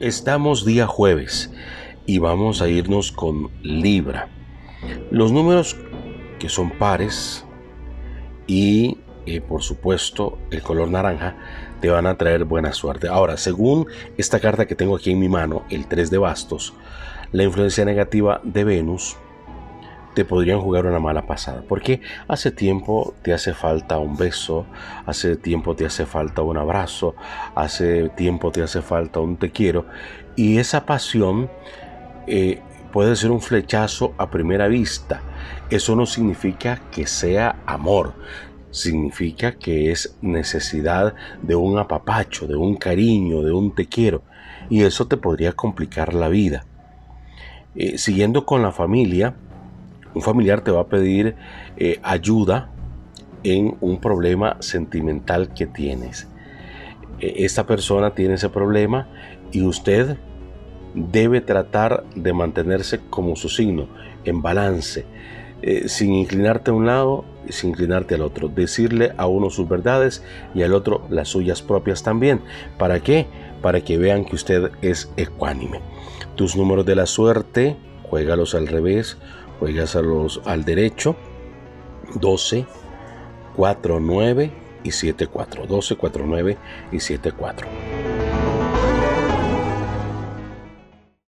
Estamos día jueves y vamos a irnos con Libra. Los números que son pares y eh, por supuesto el color naranja te van a traer buena suerte. Ahora, según esta carta que tengo aquí en mi mano, el 3 de bastos, la influencia negativa de Venus te podrían jugar una mala pasada. Porque hace tiempo te hace falta un beso, hace tiempo te hace falta un abrazo, hace tiempo te hace falta un te quiero. Y esa pasión eh, puede ser un flechazo a primera vista. Eso no significa que sea amor. Significa que es necesidad de un apapacho, de un cariño, de un te quiero. Y eso te podría complicar la vida. Eh, siguiendo con la familia, un familiar te va a pedir eh, ayuda en un problema sentimental que tienes. E, esta persona tiene ese problema y usted debe tratar de mantenerse como su signo, en balance, eh, sin inclinarte a un lado y sin inclinarte al otro. Decirle a uno sus verdades y al otro las suyas propias también. ¿Para qué? Para que vean que usted es ecuánime. Tus números de la suerte, juégalos al revés juegas a los, al derecho 12, 4, 9 y 7, 4. 12, 4, 9 y 7, 4.